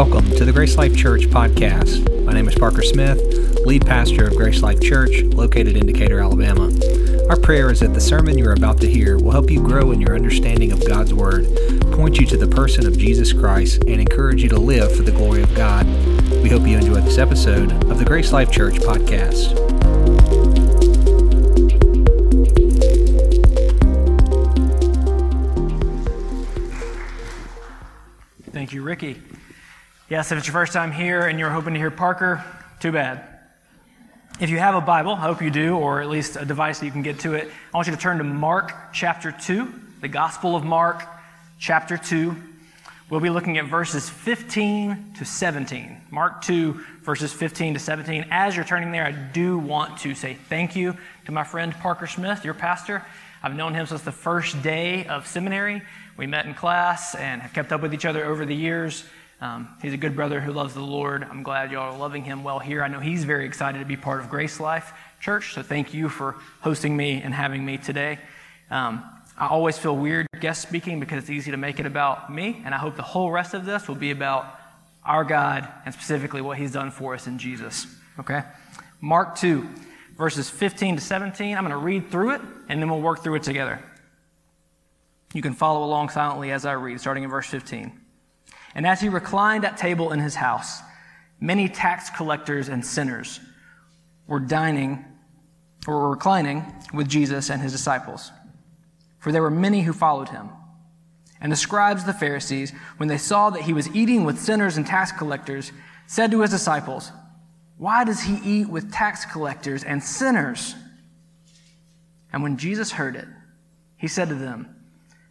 Welcome to the Grace Life Church podcast. My name is Parker Smith, lead pastor of Grace Life Church, located in Decatur, Alabama. Our prayer is that the sermon you're about to hear will help you grow in your understanding of God's Word, point you to the person of Jesus Christ, and encourage you to live for the glory of God. We hope you enjoy this episode of the Grace Life Church podcast. Thank you, Ricky. Yes, if it's your first time here and you're hoping to hear Parker, too bad. If you have a Bible, I hope you do, or at least a device that you can get to it, I want you to turn to Mark chapter 2, the Gospel of Mark chapter 2. We'll be looking at verses 15 to 17. Mark 2, verses 15 to 17. As you're turning there, I do want to say thank you to my friend Parker Smith, your pastor. I've known him since the first day of seminary. We met in class and have kept up with each other over the years. Um, he's a good brother who loves the Lord. I'm glad y'all are loving him well here. I know he's very excited to be part of Grace Life Church, so thank you for hosting me and having me today. Um, I always feel weird guest speaking because it's easy to make it about me, and I hope the whole rest of this will be about our God and specifically what he's done for us in Jesus. Okay? Mark 2, verses 15 to 17. I'm going to read through it, and then we'll work through it together. You can follow along silently as I read, starting in verse 15. And as he reclined at table in his house, many tax collectors and sinners were dining or were reclining with Jesus and his disciples. For there were many who followed him. And the scribes, the Pharisees, when they saw that he was eating with sinners and tax collectors, said to his disciples, Why does he eat with tax collectors and sinners? And when Jesus heard it, he said to them,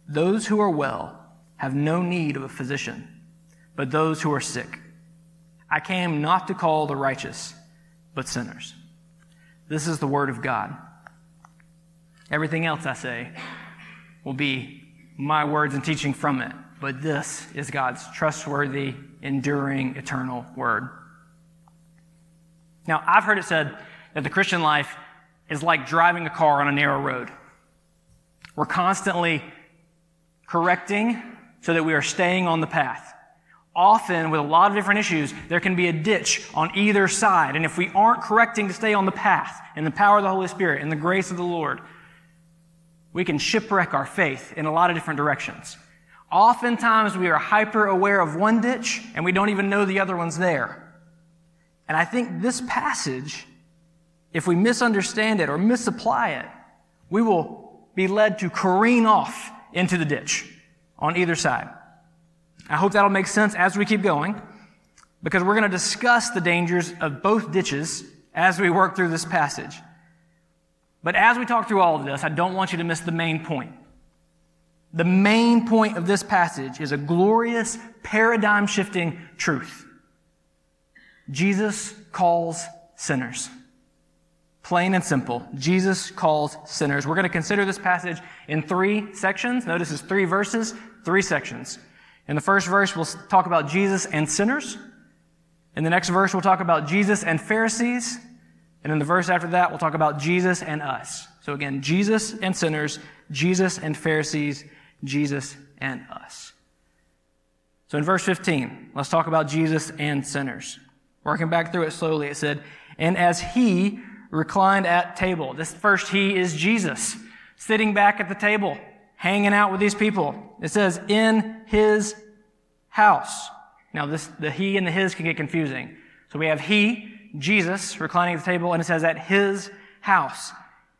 Those who are well have no need of a physician but those who are sick. I came not to call the righteous, but sinners. This is the word of God. Everything else I say will be my words and teaching from it, but this is God's trustworthy, enduring, eternal word. Now, I've heard it said that the Christian life is like driving a car on a narrow road. We're constantly correcting so that we are staying on the path often with a lot of different issues, there can be a ditch on either side. And if we aren't correcting to stay on the path in the power of the Holy Spirit and the grace of the Lord, we can shipwreck our faith in a lot of different directions. Oftentimes we are hyper aware of one ditch and we don't even know the other one's there. And I think this passage, if we misunderstand it or misapply it, we will be led to careen off into the ditch on either side. I hope that'll make sense as we keep going, because we're going to discuss the dangers of both ditches as we work through this passage. But as we talk through all of this, I don't want you to miss the main point. The main point of this passage is a glorious, paradigm shifting truth. Jesus calls sinners. Plain and simple. Jesus calls sinners. We're going to consider this passage in three sections. Notice it's three verses, three sections. In the first verse, we'll talk about Jesus and sinners. In the next verse, we'll talk about Jesus and Pharisees. And in the verse after that, we'll talk about Jesus and us. So again, Jesus and sinners, Jesus and Pharisees, Jesus and us. So in verse 15, let's talk about Jesus and sinners. Working back through it slowly, it said, And as he reclined at table, this first he is Jesus, sitting back at the table hanging out with these people. It says, in his house. Now, this, the he and the his can get confusing. So we have he, Jesus, reclining at the table, and it says at his house.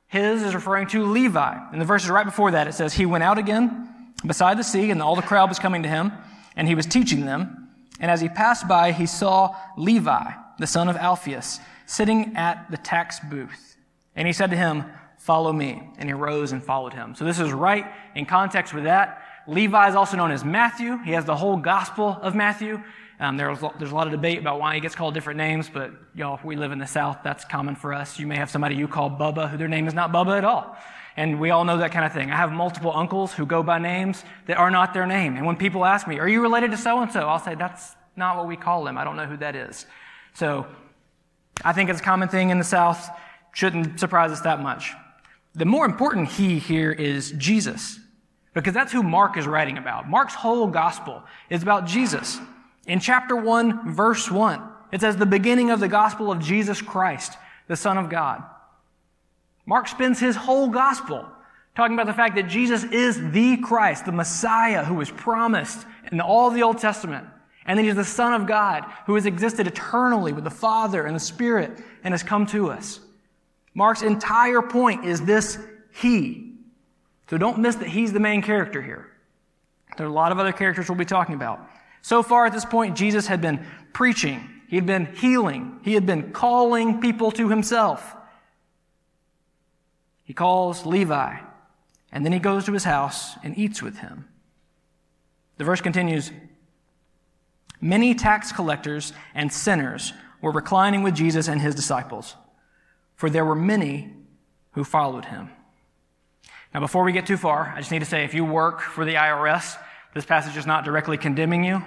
His is referring to Levi. In the verses right before that, it says, He went out again beside the sea, and all the crowd was coming to him, and he was teaching them. And as he passed by, he saw Levi, the son of Alphaeus, sitting at the tax booth. And he said to him, Follow me. And he rose and followed him. So this is right in context with that. Levi is also known as Matthew. He has the whole gospel of Matthew. Um, there's, there's a lot of debate about why he gets called different names, but y'all, if we live in the South, that's common for us. You may have somebody you call Bubba, who their name is not Bubba at all. And we all know that kind of thing. I have multiple uncles who go by names that are not their name. And when people ask me, are you related to so and so? I'll say, that's not what we call them. I don't know who that is. So I think it's a common thing in the South. Shouldn't surprise us that much. The more important he here is Jesus, because that's who Mark is writing about. Mark's whole gospel is about Jesus. In chapter 1, verse 1, it says, the beginning of the gospel of Jesus Christ, the Son of God. Mark spends his whole gospel talking about the fact that Jesus is the Christ, the Messiah who was promised in all the Old Testament. And then he's the Son of God who has existed eternally with the Father and the Spirit and has come to us. Mark's entire point is this He. So don't miss that He's the main character here. There are a lot of other characters we'll be talking about. So far at this point, Jesus had been preaching. He had been healing. He had been calling people to Himself. He calls Levi, and then he goes to his house and eats with him. The verse continues Many tax collectors and sinners were reclining with Jesus and his disciples, for there were many who followed him. Now, before we get too far, I just need to say if you work for the IRS, this passage is not directly condemning you.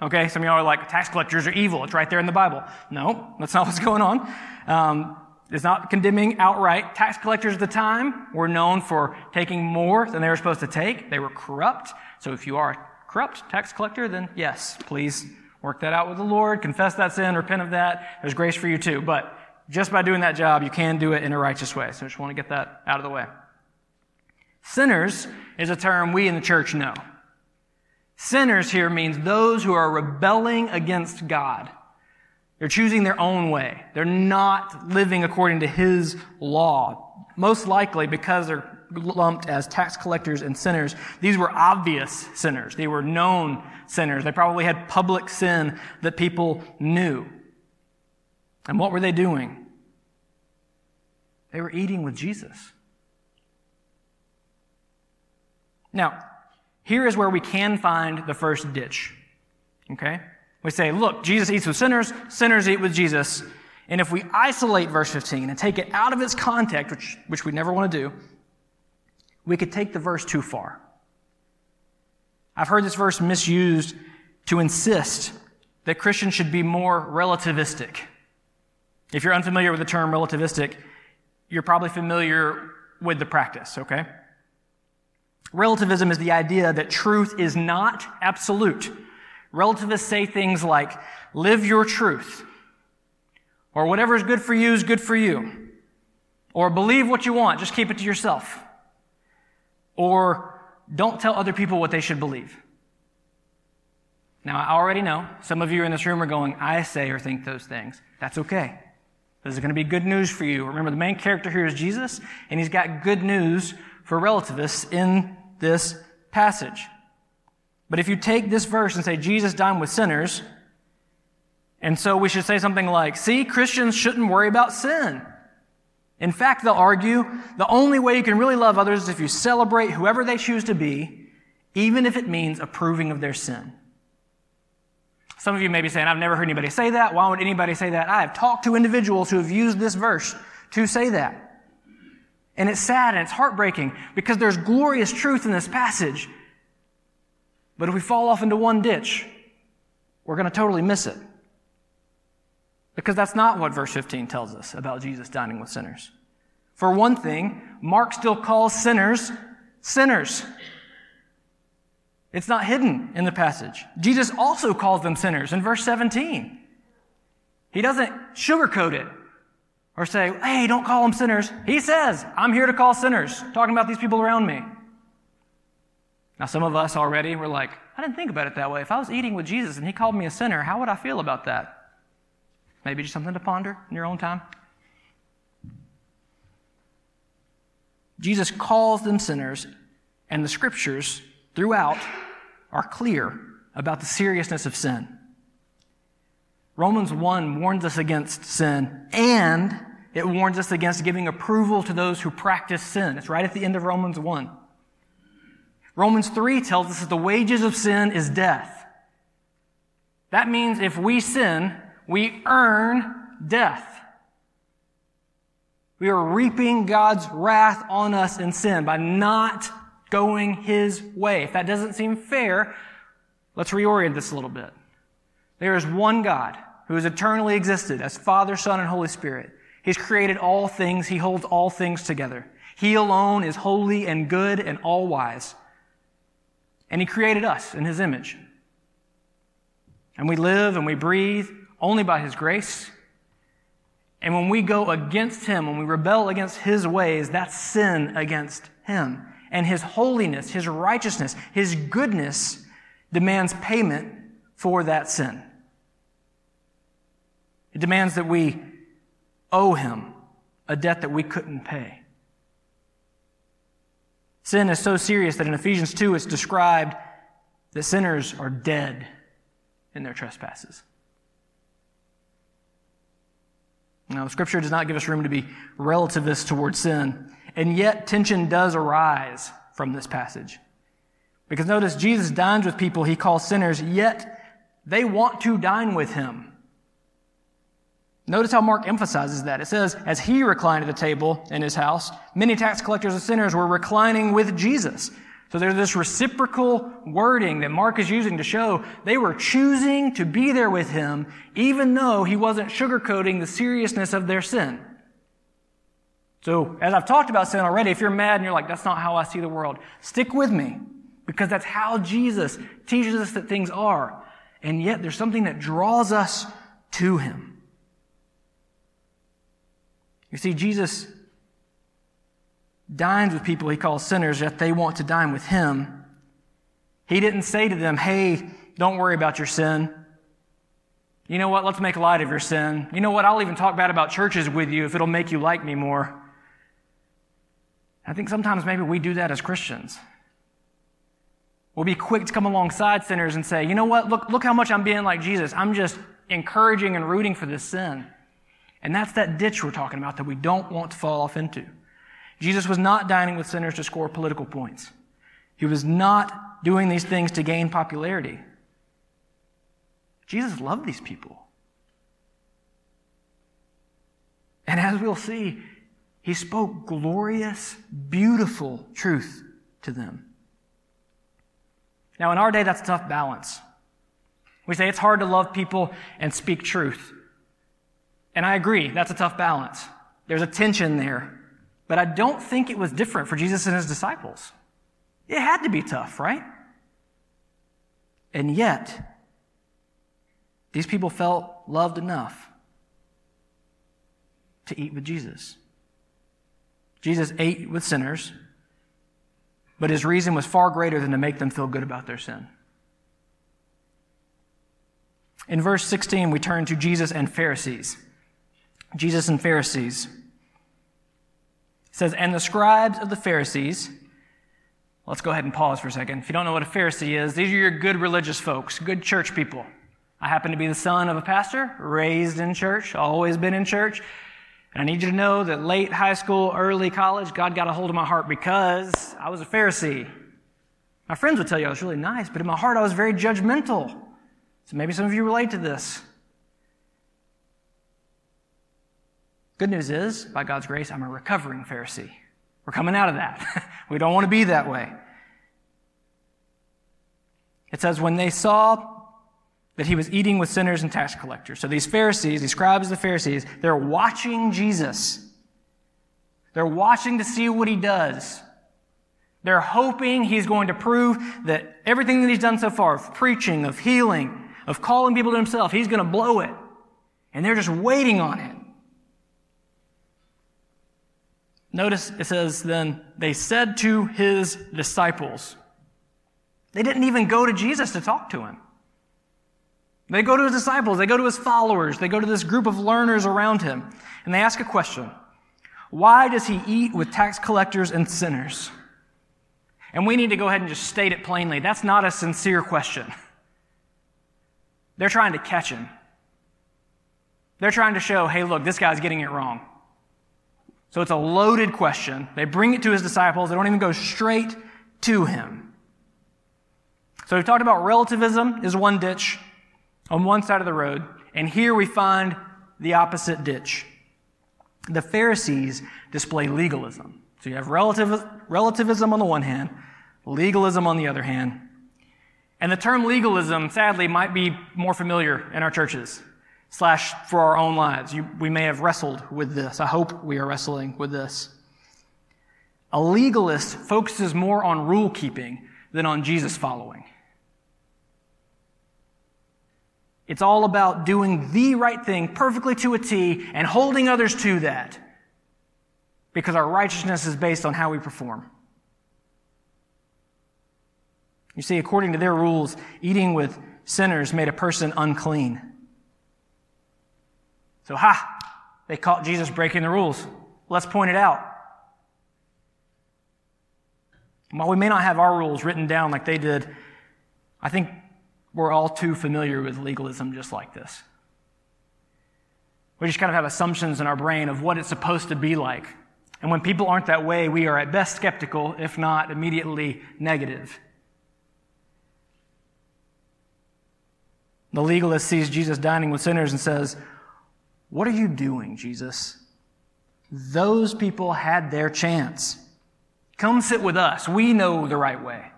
Okay, some of y'all are like, tax collectors are evil. It's right there in the Bible. No, that's not what's going on. Um, it's not condemning outright. Tax collectors at the time were known for taking more than they were supposed to take. They were corrupt. So if you are a corrupt tax collector, then yes, please work that out with the Lord, confess that sin, repent of that. There's grace for you too. But just by doing that job, you can do it in a righteous way. So I just want to get that out of the way. Sinners is a term we in the church know. Sinners here means those who are rebelling against God. They're choosing their own way. They're not living according to His law. Most likely because they're lumped as tax collectors and sinners. These were obvious sinners. They were known sinners. They probably had public sin that people knew. And what were they doing? They were eating with Jesus. Now, here is where we can find the first ditch. Okay? We say, look, Jesus eats with sinners, sinners eat with Jesus. And if we isolate verse 15 and take it out of its context, which, which we never want to do, we could take the verse too far. I've heard this verse misused to insist that Christians should be more relativistic. If you're unfamiliar with the term relativistic, you're probably familiar with the practice, okay? Relativism is the idea that truth is not absolute. Relativists say things like, live your truth. Or whatever is good for you is good for you. Or believe what you want, just keep it to yourself. Or don't tell other people what they should believe. Now, I already know some of you in this room are going, I say or think those things. That's okay. This is going to be good news for you. Remember, the main character here is Jesus, and he's got good news for relativists in this passage. But if you take this verse and say Jesus dined with sinners, and so we should say something like, see, Christians shouldn't worry about sin. In fact, they'll argue the only way you can really love others is if you celebrate whoever they choose to be, even if it means approving of their sin. Some of you may be saying, I've never heard anybody say that. Why would anybody say that? I have talked to individuals who have used this verse to say that. And it's sad and it's heartbreaking because there's glorious truth in this passage. But if we fall off into one ditch, we're going to totally miss it. Because that's not what verse 15 tells us about Jesus dining with sinners. For one thing, Mark still calls sinners sinners. It's not hidden in the passage. Jesus also calls them sinners in verse 17. He doesn't sugarcoat it or say, hey, don't call them sinners. He says, I'm here to call sinners, talking about these people around me. Now, some of us already were like, I didn't think about it that way. If I was eating with Jesus and he called me a sinner, how would I feel about that? Maybe just something to ponder in your own time. Jesus calls them sinners, and the scriptures throughout are clear about the seriousness of sin. Romans 1 warns us against sin, and it warns us against giving approval to those who practice sin. It's right at the end of Romans 1. Romans 3 tells us that the wages of sin is death. That means if we sin, we earn death. We are reaping God's wrath on us in sin by not going His way. If that doesn't seem fair, let's reorient this a little bit. There is one God who has eternally existed as Father, Son, and Holy Spirit. He's created all things. He holds all things together. He alone is holy and good and all wise. And He created us in His image. And we live and we breathe only by His grace. And when we go against Him, when we rebel against His ways, that's sin against Him. And His holiness, His righteousness, His goodness demands payment for that sin. It demands that we owe Him a debt that we couldn't pay. Sin is so serious that in Ephesians 2 it's described that sinners are dead in their trespasses. Now, Scripture does not give us room to be relativist towards sin, and yet tension does arise from this passage. Because notice, Jesus dines with people he calls sinners, yet they want to dine with him. Notice how Mark emphasizes that. It says, as he reclined at the table in his house, many tax collectors and sinners were reclining with Jesus. So there's this reciprocal wording that Mark is using to show they were choosing to be there with him, even though he wasn't sugarcoating the seriousness of their sin. So, as I've talked about sin already, if you're mad and you're like, that's not how I see the world, stick with me, because that's how Jesus teaches us that things are. And yet, there's something that draws us to him. You see, Jesus dines with people he calls sinners, yet they want to dine with him. He didn't say to them, hey, don't worry about your sin. You know what? Let's make light of your sin. You know what? I'll even talk bad about churches with you if it'll make you like me more. I think sometimes maybe we do that as Christians. We'll be quick to come alongside sinners and say, you know what? Look, look how much I'm being like Jesus. I'm just encouraging and rooting for this sin. And that's that ditch we're talking about that we don't want to fall off into. Jesus was not dining with sinners to score political points. He was not doing these things to gain popularity. Jesus loved these people. And as we'll see, he spoke glorious, beautiful truth to them. Now, in our day, that's a tough balance. We say it's hard to love people and speak truth. And I agree, that's a tough balance. There's a tension there. But I don't think it was different for Jesus and his disciples. It had to be tough, right? And yet, these people felt loved enough to eat with Jesus. Jesus ate with sinners, but his reason was far greater than to make them feel good about their sin. In verse 16, we turn to Jesus and Pharisees. Jesus and Pharisees. It says, And the scribes of the Pharisees, let's go ahead and pause for a second. If you don't know what a Pharisee is, these are your good religious folks, good church people. I happen to be the son of a pastor, raised in church, always been in church. And I need you to know that late high school, early college, God got a hold of my heart because I was a Pharisee. My friends would tell you I was really nice, but in my heart I was very judgmental. So maybe some of you relate to this. Good news is, by God's grace, I'm a recovering Pharisee. We're coming out of that. we don't want to be that way. It says, when they saw that he was eating with sinners and tax collectors. So these Pharisees, these scribes, the Pharisees, they're watching Jesus. They're watching to see what he does. They're hoping he's going to prove that everything that he's done so far, of preaching, of healing, of calling people to himself, he's going to blow it. And they're just waiting on it. Notice it says, then they said to his disciples. They didn't even go to Jesus to talk to him. They go to his disciples, they go to his followers, they go to this group of learners around him, and they ask a question Why does he eat with tax collectors and sinners? And we need to go ahead and just state it plainly. That's not a sincere question. They're trying to catch him. They're trying to show, hey, look, this guy's getting it wrong. So it's a loaded question. They bring it to his disciples. They don't even go straight to him. So we've talked about relativism is one ditch on one side of the road. And here we find the opposite ditch. The Pharisees display legalism. So you have relativ- relativism on the one hand, legalism on the other hand. And the term legalism, sadly, might be more familiar in our churches slash for our own lives. You, we may have wrestled with this. I hope we are wrestling with this. A legalist focuses more on rule keeping than on Jesus following. It's all about doing the right thing perfectly to a T and holding others to that. Because our righteousness is based on how we perform. You see, according to their rules, eating with sinners made a person unclean. So, ha! They caught Jesus breaking the rules. Let's point it out. While we may not have our rules written down like they did, I think we're all too familiar with legalism just like this. We just kind of have assumptions in our brain of what it's supposed to be like. And when people aren't that way, we are at best skeptical, if not immediately negative. The legalist sees Jesus dining with sinners and says, What are you doing, Jesus? Those people had their chance. Come sit with us. We know the right way.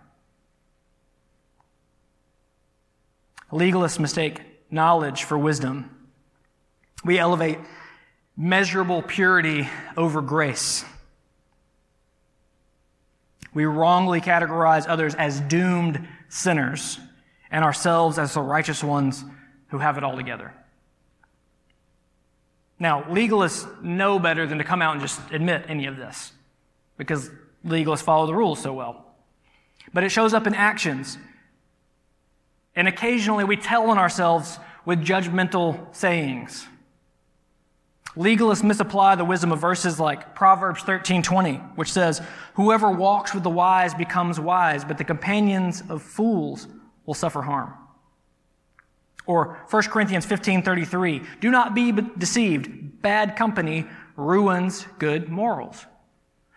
Legalists mistake knowledge for wisdom. We elevate measurable purity over grace. We wrongly categorize others as doomed sinners and ourselves as the righteous ones who have it all together. Now, legalists know better than to come out and just admit any of this because legalists follow the rules so well. But it shows up in actions. And occasionally we tell on ourselves with judgmental sayings. Legalists misapply the wisdom of verses like Proverbs 13:20, which says, "Whoever walks with the wise becomes wise, but the companions of fools will suffer harm. Or 1 Corinthians 15:33, do not be deceived. Bad company ruins good morals.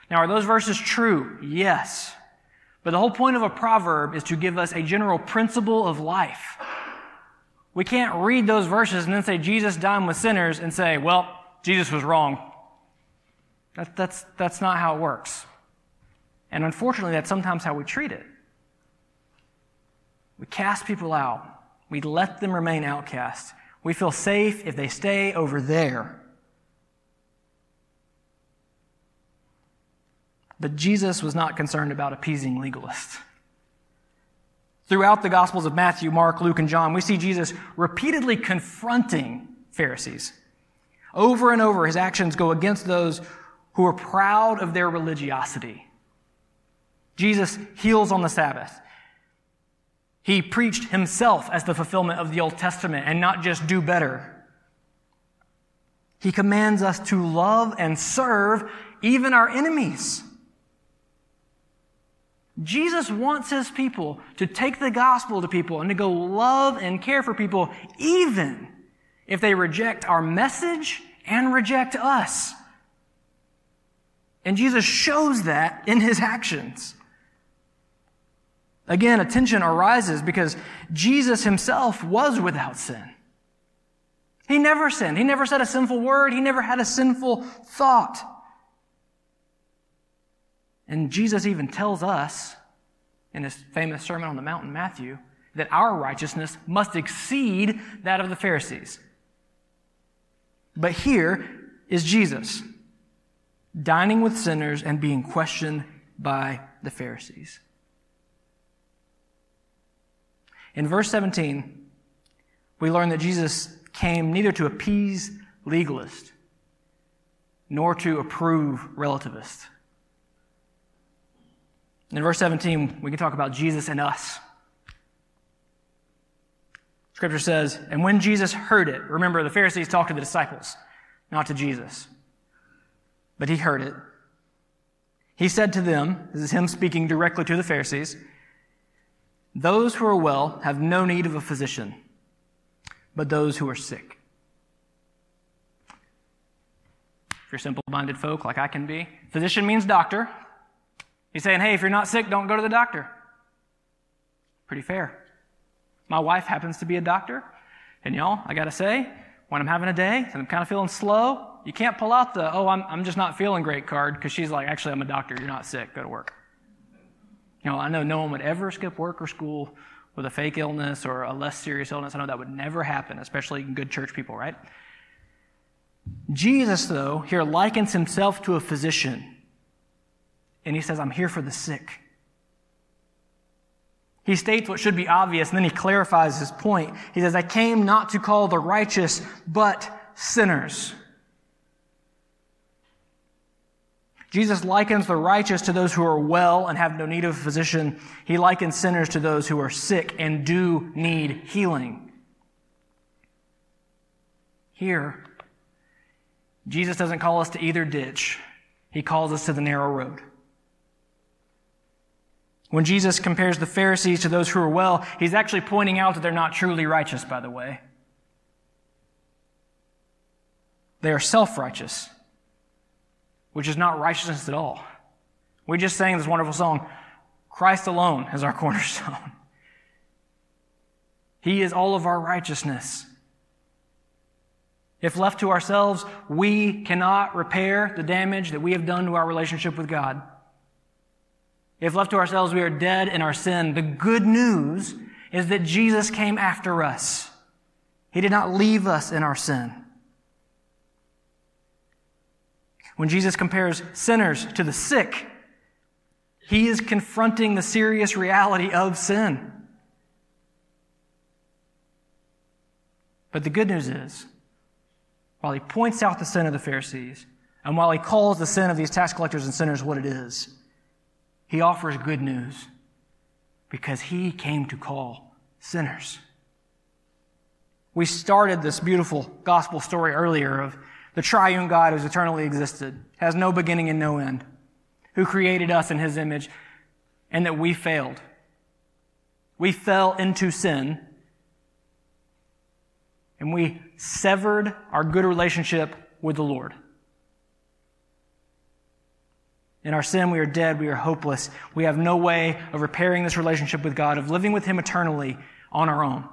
Now are those verses true? Yes. But the whole point of a proverb is to give us a general principle of life. We can't read those verses and then say Jesus dined with sinners and say, well, Jesus was wrong. That, that's, that's not how it works. And unfortunately, that's sometimes how we treat it. We cast people out. We let them remain outcast. We feel safe if they stay over there. But Jesus was not concerned about appeasing legalists. Throughout the Gospels of Matthew, Mark, Luke, and John, we see Jesus repeatedly confronting Pharisees. Over and over, his actions go against those who are proud of their religiosity. Jesus heals on the Sabbath. He preached himself as the fulfillment of the Old Testament and not just do better. He commands us to love and serve even our enemies. Jesus wants his people to take the gospel to people and to go love and care for people even if they reject our message and reject us. And Jesus shows that in his actions. Again, attention arises because Jesus himself was without sin. He never sinned. He never said a sinful word. He never had a sinful thought. And Jesus even tells us in his famous Sermon on the Mount in Matthew that our righteousness must exceed that of the Pharisees. But here is Jesus dining with sinners and being questioned by the Pharisees. In verse 17, we learn that Jesus came neither to appease legalists nor to approve relativists. In verse 17, we can talk about Jesus and us. Scripture says, and when Jesus heard it, remember the Pharisees talked to the disciples, not to Jesus. But he heard it. He said to them, this is him speaking directly to the Pharisees, those who are well have no need of a physician, but those who are sick. If you're simple minded folk like I can be, physician means doctor. He's saying, hey, if you're not sick, don't go to the doctor. Pretty fair. My wife happens to be a doctor, and y'all, I gotta say, when I'm having a day and I'm kind of feeling slow, you can't pull out the, oh, I'm, I'm just not feeling great card because she's like, actually, I'm a doctor, you're not sick, go to work. You know, I know no one would ever skip work or school with a fake illness or a less serious illness. I know that would never happen, especially good church people, right? Jesus, though, here likens himself to a physician. And he says, I'm here for the sick. He states what should be obvious, and then he clarifies his point. He says, I came not to call the righteous, but sinners. Jesus likens the righteous to those who are well and have no need of a physician. He likens sinners to those who are sick and do need healing. Here, Jesus doesn't call us to either ditch. He calls us to the narrow road. When Jesus compares the Pharisees to those who are well, he's actually pointing out that they're not truly righteous, by the way. They are self righteous, which is not righteousness at all. We just sang this wonderful song Christ alone is our cornerstone. He is all of our righteousness. If left to ourselves, we cannot repair the damage that we have done to our relationship with God. If left to ourselves, we are dead in our sin. The good news is that Jesus came after us. He did not leave us in our sin. When Jesus compares sinners to the sick, he is confronting the serious reality of sin. But the good news is, while he points out the sin of the Pharisees, and while he calls the sin of these tax collectors and sinners what it is, he offers good news because he came to call sinners. We started this beautiful gospel story earlier of the triune God who's eternally existed, has no beginning and no end, who created us in his image, and that we failed. We fell into sin, and we severed our good relationship with the Lord. In our sin, we are dead. We are hopeless. We have no way of repairing this relationship with God, of living with Him eternally on our own.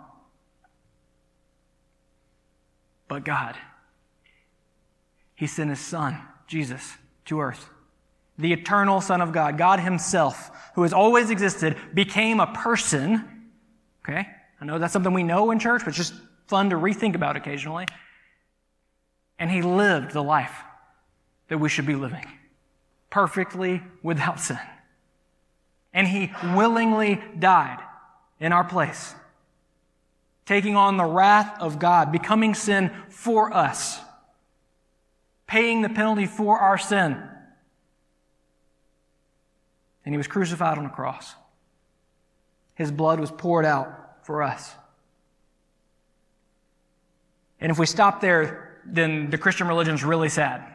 But God, He sent His Son, Jesus, to earth. The eternal Son of God, God Himself, who has always existed, became a person. Okay? I know that's something we know in church, but it's just fun to rethink about occasionally. And He lived the life that we should be living perfectly without sin. And he willingly died in our place, taking on the wrath of God, becoming sin for us, paying the penalty for our sin. And he was crucified on a cross. His blood was poured out for us. And if we stop there, then the Christian religion is really sad.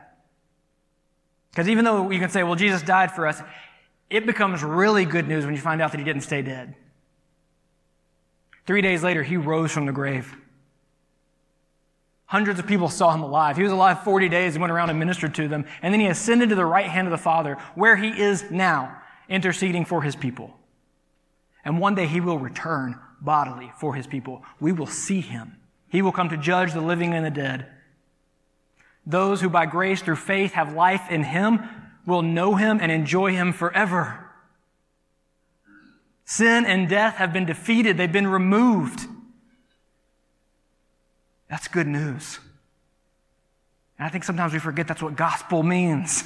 Because even though you can say, well, Jesus died for us, it becomes really good news when you find out that he didn't stay dead. Three days later, he rose from the grave. Hundreds of people saw him alive. He was alive 40 days and went around and ministered to them. And then he ascended to the right hand of the Father, where he is now, interceding for his people. And one day he will return bodily for his people. We will see him. He will come to judge the living and the dead. Those who by grace through faith have life in Him will know Him and enjoy Him forever. Sin and death have been defeated. They've been removed. That's good news. And I think sometimes we forget that's what gospel means.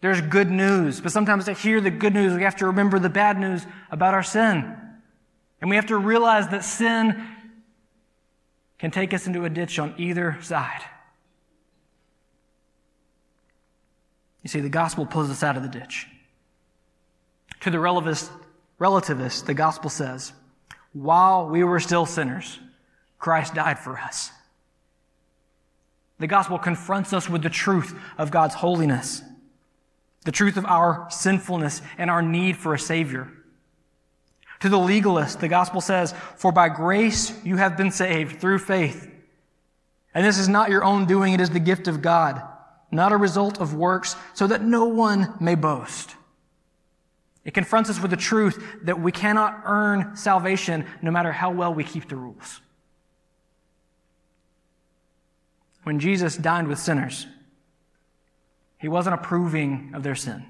There's good news, but sometimes to hear the good news, we have to remember the bad news about our sin. And we have to realize that sin can take us into a ditch on either side. You see, the gospel pulls us out of the ditch. To the relativist, the gospel says, while we were still sinners, Christ died for us. The gospel confronts us with the truth of God's holiness, the truth of our sinfulness and our need for a Savior. To the legalist, the gospel says, For by grace you have been saved through faith. And this is not your own doing, it is the gift of God not a result of works, so that no one may boast. It confronts us with the truth that we cannot earn salvation no matter how well we keep the rules. When Jesus dined with sinners, he wasn't approving of their sin.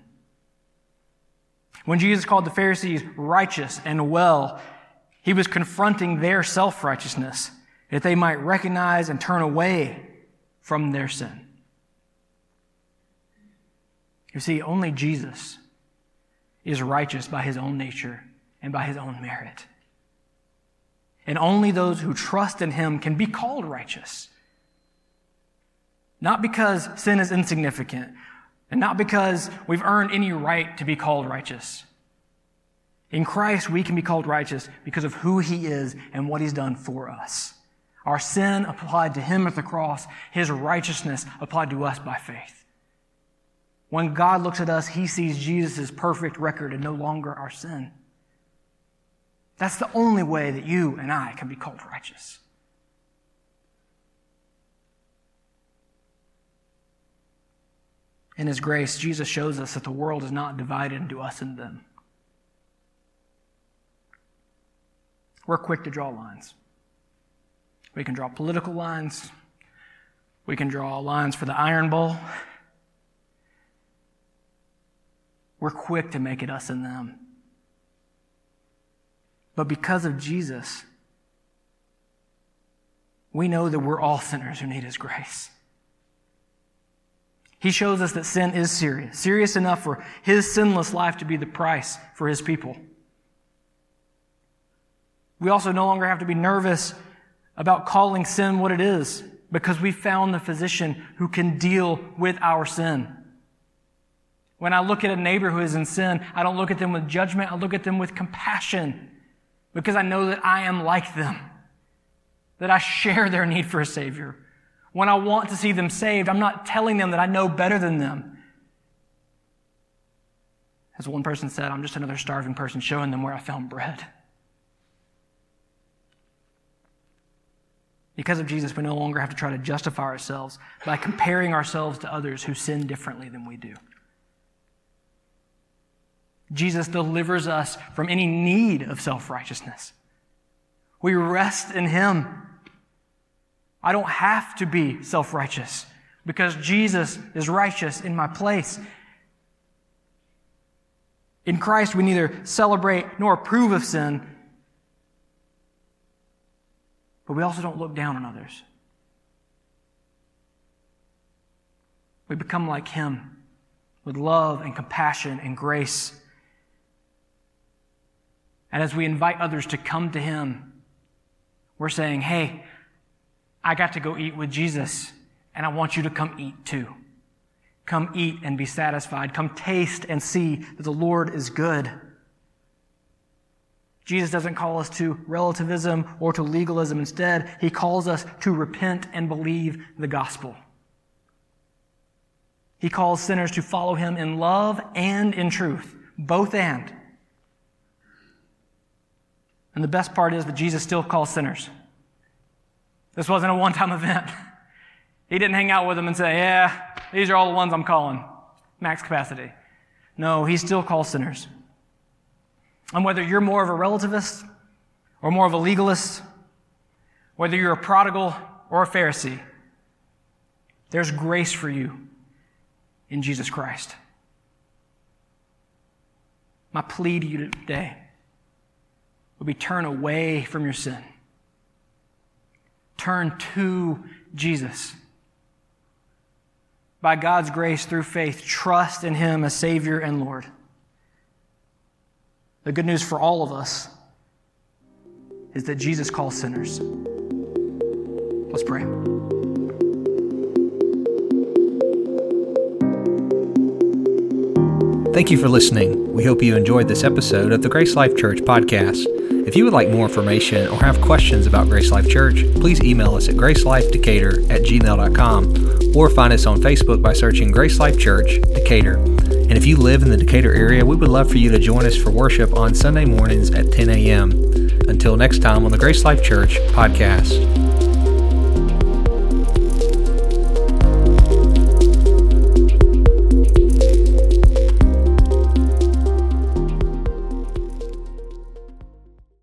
When Jesus called the Pharisees righteous and well, he was confronting their self righteousness that they might recognize and turn away from their sin. You see, only Jesus is righteous by his own nature and by his own merit. And only those who trust in him can be called righteous. Not because sin is insignificant, and not because we've earned any right to be called righteous. In Christ, we can be called righteous because of who he is and what he's done for us. Our sin applied to him at the cross, his righteousness applied to us by faith. When God looks at us, he sees Jesus' perfect record and no longer our sin. That's the only way that you and I can be called righteous. In His grace, Jesus shows us that the world is not divided into us and them. We're quick to draw lines. We can draw political lines. We can draw lines for the Iron Bowl. We're quick to make it us and them. But because of Jesus, we know that we're all sinners who need His grace. He shows us that sin is serious, serious enough for His sinless life to be the price for His people. We also no longer have to be nervous about calling sin what it is because we found the physician who can deal with our sin. When I look at a neighbor who is in sin, I don't look at them with judgment, I look at them with compassion because I know that I am like them, that I share their need for a Savior. When I want to see them saved, I'm not telling them that I know better than them. As one person said, I'm just another starving person showing them where I found bread. Because of Jesus, we no longer have to try to justify ourselves by comparing ourselves to others who sin differently than we do. Jesus delivers us from any need of self righteousness. We rest in Him. I don't have to be self righteous because Jesus is righteous in my place. In Christ, we neither celebrate nor approve of sin, but we also don't look down on others. We become like Him with love and compassion and grace. And as we invite others to come to Him, we're saying, hey, I got to go eat with Jesus, and I want you to come eat too. Come eat and be satisfied. Come taste and see that the Lord is good. Jesus doesn't call us to relativism or to legalism. Instead, he calls us to repent and believe the gospel. He calls sinners to follow him in love and in truth, both and. And the best part is that Jesus still calls sinners. This wasn't a one time event. He didn't hang out with them and say, Yeah, these are all the ones I'm calling, max capacity. No, he still calls sinners. And whether you're more of a relativist or more of a legalist, whether you're a prodigal or a Pharisee, there's grace for you in Jesus Christ. My plea to you today would be turn away from your sin. Turn to Jesus. By God's grace, through faith, trust in Him as Savior and Lord. The good news for all of us is that Jesus calls sinners. Let's pray. Thank you for listening. We hope you enjoyed this episode of the Grace Life Church podcast. If you would like more information or have questions about Grace Life Church, please email us at gracelifedecatur at gmail.com or find us on Facebook by searching Grace Life Church, Decatur. And if you live in the Decatur area, we would love for you to join us for worship on Sunday mornings at 10 a.m. Until next time on the Grace Life Church podcast.